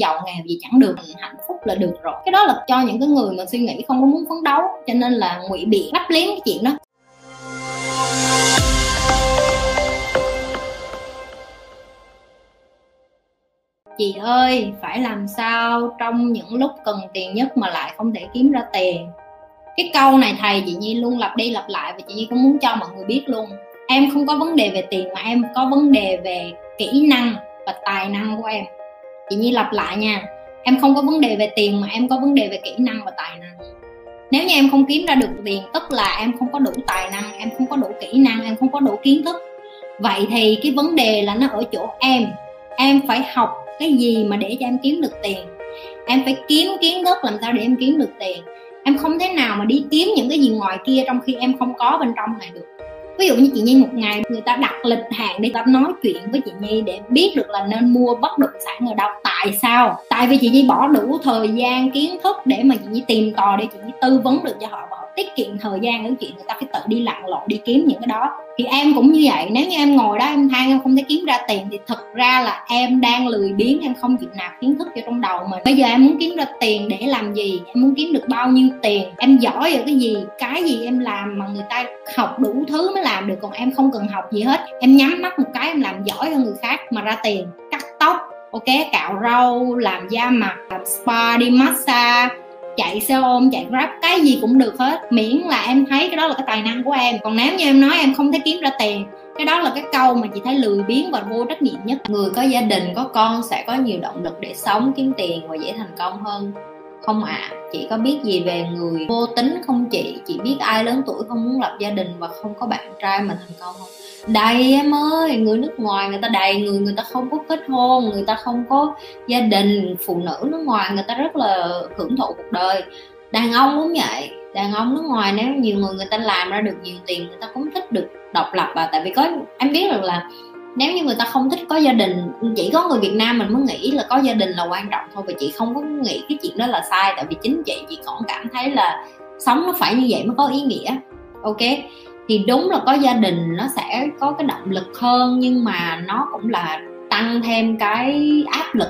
giàu nghèo gì chẳng được, hạnh phúc là được rồi. Cái đó là cho những cái người mà suy nghĩ không có muốn phấn đấu, cho nên là ngụy biện, lấp liếm cái chuyện đó. Chị ơi, phải làm sao trong những lúc cần tiền nhất mà lại không thể kiếm ra tiền? Cái câu này thầy chị nhi luôn lặp đi lặp lại và chị nhi cũng muốn cho mọi người biết luôn. Em không có vấn đề về tiền mà em có vấn đề về kỹ năng và tài năng của em chị nhi lặp lại nha. Em không có vấn đề về tiền mà em có vấn đề về kỹ năng và tài năng. Nếu như em không kiếm ra được tiền, tức là em không có đủ tài năng, em không có đủ kỹ năng, em không có đủ kiến thức, vậy thì cái vấn đề là nó ở chỗ em. Em phải học cái gì mà để cho em kiếm được tiền? Em phải kiếm kiến thức làm sao để em kiếm được tiền? Em không thể nào mà đi kiếm những cái gì ngoài kia trong khi em không có bên trong này được ví dụ như chị nhi một ngày người ta đặt lịch hàng để ta nói chuyện với chị nhi để biết được là nên mua bất động sản ở đâu. Tại sao? Tại vì chị nhi bỏ đủ thời gian, kiến thức để mà chị nhi tìm tòi để chị nhi tư vấn được cho họ và họ tiết kiệm thời gian ở chuyện người ta phải tự đi lặn lội, đi kiếm những cái đó thì em cũng như vậy, nếu như em ngồi đó em than em không thể kiếm ra tiền thì thực ra là em đang lười biếng, em không chịu nạp kiến thức vô trong đầu mình bây giờ em muốn kiếm ra tiền để làm gì? Em muốn kiếm được bao nhiêu tiền? Em giỏi ở cái gì? Cái gì em làm mà người ta học đủ thứ mới làm được? Còn em không cần học gì hết. Em nhắm mắt một cái em làm giỏi hơn người khác mà ra tiền. Cắt tóc, ok, cạo râu, làm da mặt, làm spa, đi massage chạy xe ôm chạy grab cái gì cũng được hết. Miễn là em thấy cái đó là cái tài năng của em. Còn nếu như em nói em không thể kiếm ra tiền cái đó là cái câu mà chị thấy lười biếng và vô trách nhiệm nhất. Người có gia đình có con sẽ có nhiều động lực để sống kiếm tiền và dễ thành công hơn. Không ạ à, chị có biết gì về người vô tính không chị? Chị biết ai lớn tuổi không muốn lập gia đình và không có bạn trai mà thành công không? Đầy em ơi, người nước ngoài người ta đầy người người ta không có kết hôn, người ta không có gia đình, phụ nữ nước ngoài người ta rất là hưởng thụ cuộc đời. Đàn ông cũng vậy, đàn ông nước ngoài nếu nhiều người người ta làm ra được nhiều tiền, người ta cũng thích được độc lập và tại vì có, em biết được là nếu như người ta không thích có gia đình, chỉ có người Việt Nam mình mới nghĩ là có gia đình là quan trọng thôi và chị không có nghĩ cái chuyện đó là sai. Tại vì chính chị chị còn cảm thấy là sống nó phải như vậy mới có ý nghĩa. Ok? Thì đúng là có gia đình nó sẽ có cái động lực hơn, nhưng mà nó cũng là tăng thêm cái áp lực,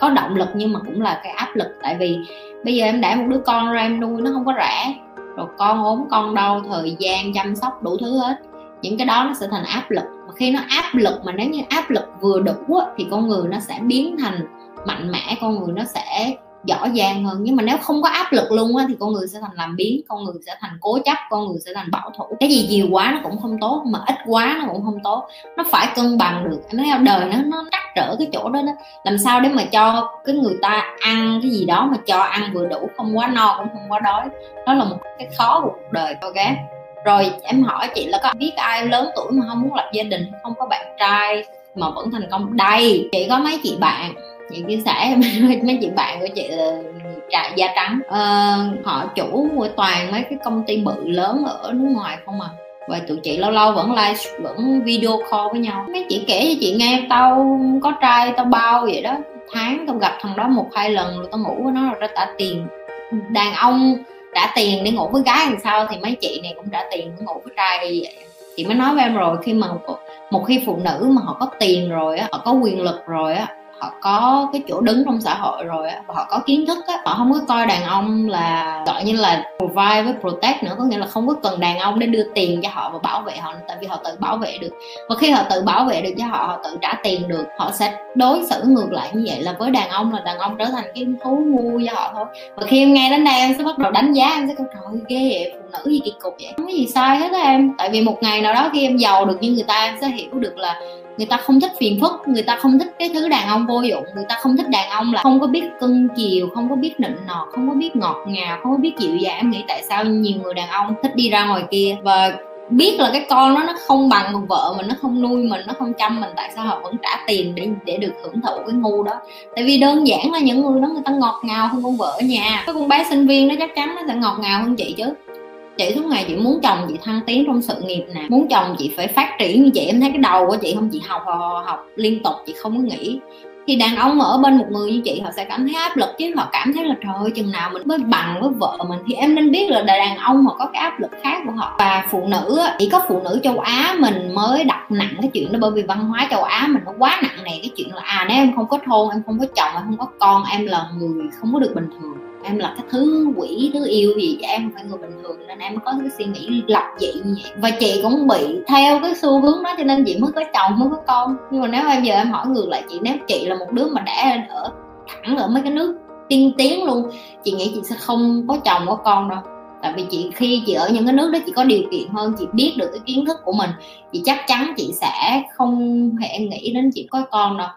có động lực nhưng mà cũng là cái áp lực. Tại vì bây giờ em để một đứa con ra em nuôi nó không có rẻ, rồi con ốm, con đau, thời gian chăm sóc đủ thứ hết. Những cái đó nó sẽ thành áp lực. Mà khi nó áp lực mà nếu như áp lực vừa đủ thì con người nó sẽ biến thành mạnh mẽ, con người nó sẽ rõ ràng hơn. Nhưng mà nếu không có áp lực luôn á, thì con người sẽ thành làm biến, con người sẽ thành cố chấp, con người sẽ thành bảo thủ. Cái gì nhiều quá nó cũng không tốt, mà ít quá nó cũng không tốt. Nó phải cân bằng được. Nó theo đời nó nó cắt trở cái chỗ đó đó. Làm sao để mà cho cái người ta ăn cái gì đó mà cho ăn vừa đủ, không quá no cũng không quá đói. Đó là một cái khó của cuộc đời, ok? Rồi em hỏi chị là có biết ai lớn tuổi mà không muốn lập gia đình, không có bạn trai mà vẫn thành công? Đây, chị có mấy chị bạn? Chị chia sẻ mấy chị bạn của chị là dạ, trà da trắng. Uh, họ chủ của toàn mấy cái công ty bự lớn ở nước ngoài không à. Và tụi chị lâu lâu vẫn live vẫn video call với nhau. Mấy chị kể cho chị nghe tao có trai tao bao vậy đó. Tháng tao gặp thằng đó một hai lần rồi tao ngủ với nó rồi tao trả tiền. Đàn ông trả tiền để ngủ với gái làm sao thì mấy chị này cũng trả tiền để ngủ với trai vậy. Chị mới nói với em rồi khi mà một khi phụ nữ mà họ có tiền rồi á họ có quyền lực rồi á họ có cái chỗ đứng trong xã hội rồi á, và họ có kiến thức á. Họ không có coi đàn ông là, gọi như là, provide với protect nữa, có nghĩa là không có cần đàn ông để đưa tiền cho họ và bảo vệ họ tại vì họ tự bảo vệ được. Và khi họ tự bảo vệ được cho họ họ tự trả tiền được, họ sẽ đối xử ngược lại như vậy là với đàn ông là đàn ông trở thành cái thú ngu cho họ thôi. Và khi em nghe đến đây, em sẽ bắt đầu đánh giá, em sẽ câu trời ghê vậy, phụ nữ gì kỳ cục vậy. Không có gì sai hết á em. Tại vì một ngày nào đó khi em giàu được như người ta, em sẽ hiểu được là người ta không thích phiền phức, người ta không thích cái thứ đàn ông vô dụng, người ta không thích đàn ông là không có biết cưng chiều, không có biết nịnh nọt, không có biết ngọt ngào, không có biết chịu dạ em nghĩ tại sao nhiều người đàn ông thích đi ra ngoài kia và biết là cái con nó nó không bằng một vợ mình, nó không nuôi mình, nó không chăm mình, tại sao họ vẫn trả tiền để để được hưởng thụ cái ngu đó? Tại vì đơn giản là những người đó, người ta ngọt ngào hơn con vợ ở nhà. Cái con bé sinh viên nó chắc chắn nó sẽ ngọt ngào hơn chị chứ chị suốt ngày chị muốn chồng chị thăng tiến trong sự nghiệp nè. Muốn chồng chị phải phát triển như vậy em thấy cái đầu của chị không? Chị học học, học liên tục chị không có nghỉ. Thì đàn ông ở bên một người như chị họ sẽ cảm thấy áp lực chứ. Họ cảm thấy là trời ơi chừng nào mình mới bằng với vợ mình thì em nên biết là đàn ông họ có cái áp lực khác của họ. Và phụ nữ chỉ có phụ nữ châu á mình mới đặt nặng cái chuyện đó. Bởi vì văn hóa châu á mình nó quá nặng nề. Cái chuyện là à nếu em không có thôn em không có chồng em không có con em là người không có được bình thường em là cái thứ quỷ, thứ yêu gì em phải người bình thường nên em có cái suy nghĩ lập dị như vậy. Và chị cũng bị theo cái xu hướng đó cho nên chị mới có chồng, mới có con. Nhưng mà nếu em giờ em hỏi ngược lại chị, nếu chị là một đứa mà đã ở thẳng ở mấy cái nước tiên tiến luôn, chị nghĩ chị sẽ không có chồng, có con đâu. Tại vì chị, khi chị ở những cái nước đó chị có điều kiện hơn, chị biết được cái kiến thức của mình, chị chắc chắn chị sẽ không hề nghĩ đến chị có con đâu.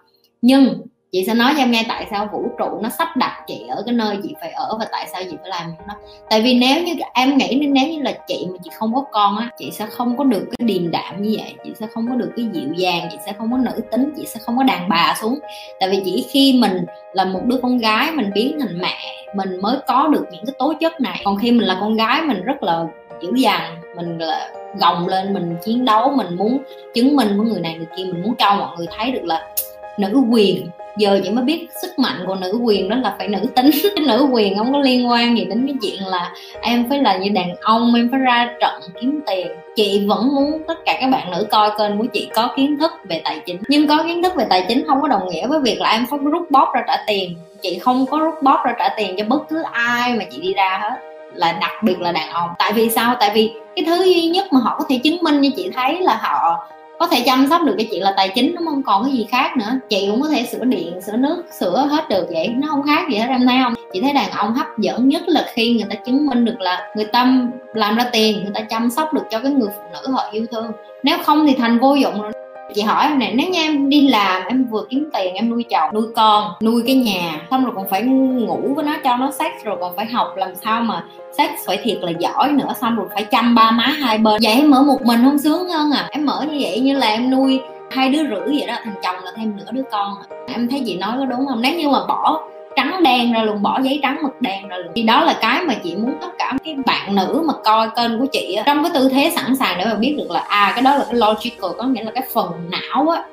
Nhưng chị sẽ nói cho em nghe tại sao vũ trụ nó sắp đặt chị ở cái nơi chị phải ở và tại sao chị phải làm nó. Tại vì nếu như em nghĩ nếu như là chị mà chị không có con á, chị sẽ không có được cái điềm đạm như vậy, chị sẽ không có được cái dịu dàng, chị sẽ không có nữ tính, chị sẽ không có đàn bà xuống. Tại vì chỉ khi mình là một đứa con gái mình biến thành mẹ, mình mới có được những cái tố chất này. Còn khi mình là con gái mình rất là dữ dằn, mình là gồng lên, mình chiến đấu, mình muốn chứng minh với người này người kia, mình muốn cho mọi người thấy được là nữ quyền. Giờ chị mới biết sức mạnh của nữ quyền đó là phải nữ tính. Cái nữ quyền không có liên quan gì đến cái chuyện là em phải là như đàn ông, em phải ra trận kiếm tiền. Chị vẫn muốn tất cả các bạn nữ coi kênh của chị có kiến thức về tài chính. Nhưng có kiến thức về tài chính không có đồng nghĩa với việc là em phải rút bóp ra trả tiền. Chị không có rút bóp ra trả tiền cho bất cứ ai mà chị đi ra hết. Là đặc biệt là đàn ông. Tại vì sao? Tại vì cái thứ duy nhất mà họ có thể chứng minh như chị thấy là họ có thể chăm sóc được cái chuyện là tài chính nó không? Còn cái gì khác nữa? Chị cũng có thể sửa điện, sửa nước, sửa hết được vậy. Nó không khác gì hết, em thấy không? Chị thấy đàn ông hấp dẫn nhất là khi người ta chứng minh được là người ta làm ra tiền, người ta chăm sóc được cho cái người phụ nữ họ yêu thương. Nếu không thì thành vô dụng rồi chị hỏi em này nếu như em đi làm, em vừa kiếm tiền, em nuôi chồng, nuôi con, nuôi cái nhà, xong rồi còn phải ngủ với nó cho nó sex rồi còn phải học, làm sao mà sex phải thiệt là giỏi nữa, xong rồi phải chăm ba má hai bên. Vậy em mở một mình không sướng hơn à? Em mở như vậy như là em nuôi hai đứa rưỡi vậy đó thành chồng là thêm nửa đứa con à. em thấy chị nói có đúng không? Nếu như mà bỏ trắng đen ra luôn, bỏ giấy trắng mực đen ra luôn. Thì đó là cái mà chị muốn tất cả cái bạn nữ mà coi kênh của chị trong cái tư thế sẵn sàng để mà biết được là à cái đó là cái logical, có nghĩa là cái phần não á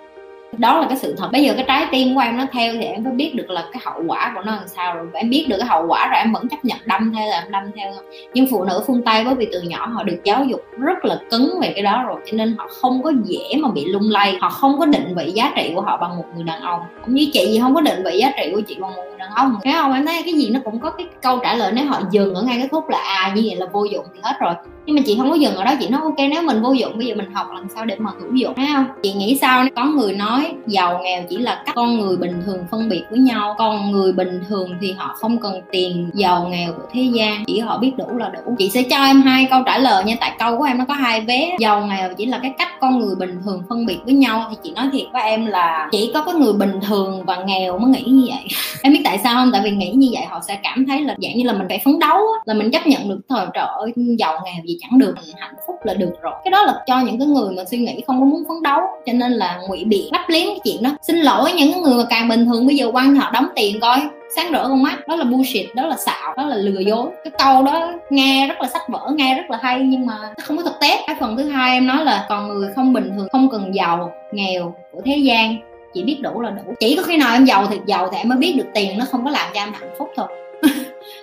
đó là cái sự thật. Bây giờ cái trái tim của em nó theo thì em mới biết được là cái hậu quả của nó làm sao rồi. Em biết được cái hậu quả rồi, em vẫn chấp nhận đâm theo là em đâm theo. Nhưng phụ nữ phương tây bởi vì từ nhỏ họ được giáo dục rất là cứng về cái đó rồi, cho nên họ không có dễ mà bị lung lay. Họ không có định vị giá trị của họ bằng một người đàn ông. Cũng như chị gì không có định vị giá trị của chị bằng một người đàn ông. Thấy không? Em thấy cái gì nó cũng có cái câu trả lời. Nếu họ dừng ở ngay cái khúc là à như vậy là vô dụng thì hết rồi. Nhưng mà chị không có dừng ở đó. Chị nói, ok, nếu mình vô dụng, bây giờ mình học làm sao để mà hữu dụng. Thấy không? Chị nghĩ sao có người nói giàu nghèo chỉ là cách con người bình thường phân biệt với nhau. Con người bình thường thì họ không cần tiền, giàu nghèo của thế gian. Chỉ họ biết đủ là đủ. Chị sẽ cho em hai câu trả lời nha, tại câu của em nó có hai vé giàu nghèo chỉ là cái cách con người bình thường phân biệt với nhau. Thì chị nói thiệt với em là chỉ có cái người bình thường và nghèo mới nghĩ như vậy. Em biết tại sao không? Tại vì nghĩ như vậy họ sẽ cảm thấy là dạng như là mình phải phấn đấu là mình chấp nhận được thời trời ơi, giàu nghèo gì chẳng được, hạnh phúc là được rồi. Cái đó là cho những cái người mà suy nghĩ không có muốn phấn đấu. Cho nên là ngụy biện lắp liếm cái chuyện đó. Xin lỗi những người mà càng bình thường, bây giờ quăng họ đóng tiền coi, sáng rỡ con mắt, đó là bullshit, đó là xạo, đó là lừa dối. Cái câu đó nghe rất là sách vở, nghe rất là hay, nhưng mà nó không có thực tế. Cái phần thứ hai em nói là còn người không bình thường, không cần giàu, nghèo của thế gian, chỉ biết đủ là đủ. Chỉ có khi nào em giàu thì giàu thì em mới biết được tiền nó không có làm cho em hạnh phúc thôi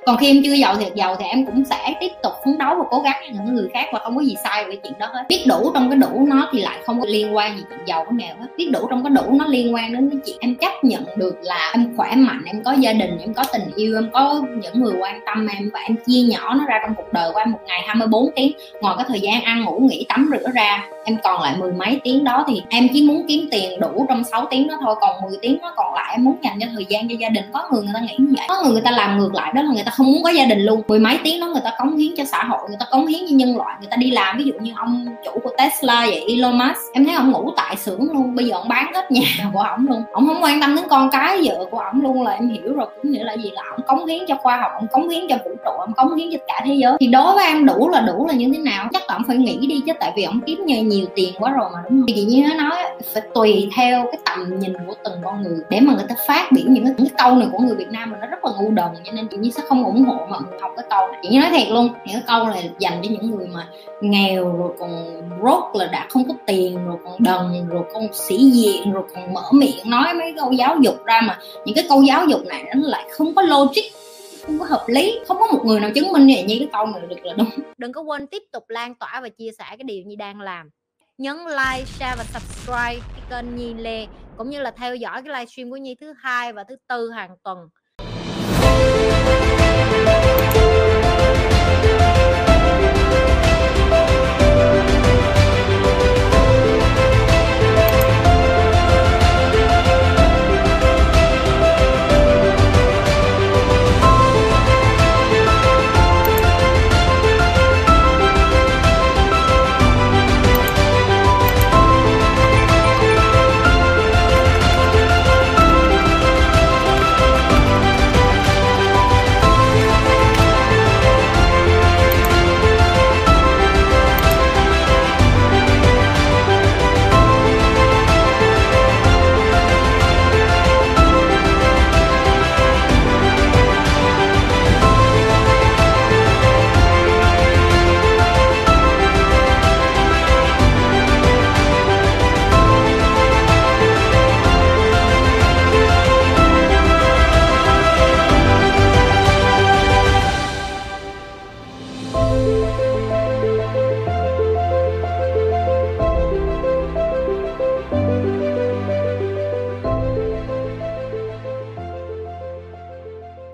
còn khi em chưa giàu thiệt giàu thì em cũng sẽ tiếp tục phấn đấu và cố gắng những người khác và không có gì sai về chuyện đó hết. Biết đủ trong cái đủ nó thì lại không có liên quan gì chuyện giàu có nghèo hết. Biết đủ trong cái đủ nó liên quan đến cái chuyện em chấp nhận được là em khỏe mạnh, em có gia đình, em có tình yêu, em có những người quan tâm em và em chia nhỏ nó ra trong cuộc đời của em một ngày 24 tiếng. Ngoài cái thời gian ăn, ngủ, nghỉ, tắm rửa ra em còn lại mười mấy tiếng đó thì em chỉ muốn kiếm tiền đủ trong 6 tiếng đó thôi. Còn 10 tiếng nó còn lại em muốn dành cho thời gian cho gia đình. Có người người ta nghĩ như vậy. Có người người ta làm ngược lại đó là người ta không muốn có gia đình luôn. Mười mấy tiếng đó người ta cống hiến cho xã hội người ta cống hiến cho nhân loại. Người ta đi làm ví dụ như ông chủ của Tesla vậy Elon Musk. Em thấy ông ngủ tại xưởng luôn. Bây giờ ông bán hết nhà của ông luôn. Ông không quan tâm đến con cái vợ của ông luôn là em hiểu rồi. Cũng nghĩa là gì? Là ông cống hiến cho khoa học ông cống hiến cho vũ trụ ông cống hiến cho cả thế giới. Thì đối với em đủ là đủ là như thế nào? Chắc là ông phải nghĩ đi chứ. Tại vì ông kiếm nhiều, nhiều tiền quá rồi mà đúng không? Chị như nó nói phải tùy theo cái tầm nhìn của từng con người để mà người ta phát biểu những cái, những cái câu này của người Việt Nam mình nó rất là ngu đần cho nên chị như sẽ không ủng hộ mà học cái câu này. Chị như nói thiệt luôn những cái câu này dành cho những người mà nghèo rồi còn rốt là đã không có tiền rồi còn đần rồi còn sĩ diện rồi còn mở miệng nói mấy câu giáo dục ra mà những cái câu giáo dục này nó lại không có logic không có hợp lý. Không có một người nào chứng minh như như cái câu này được là đúng. Đừng có quên tiếp tục lan tỏa và chia sẻ cái điều như đang làm nhấn like, share và subscribe cái kênh Nhi Lê, cũng như là theo dõi cái livestream của Nhi thứ hai và thứ tư hàng tuần.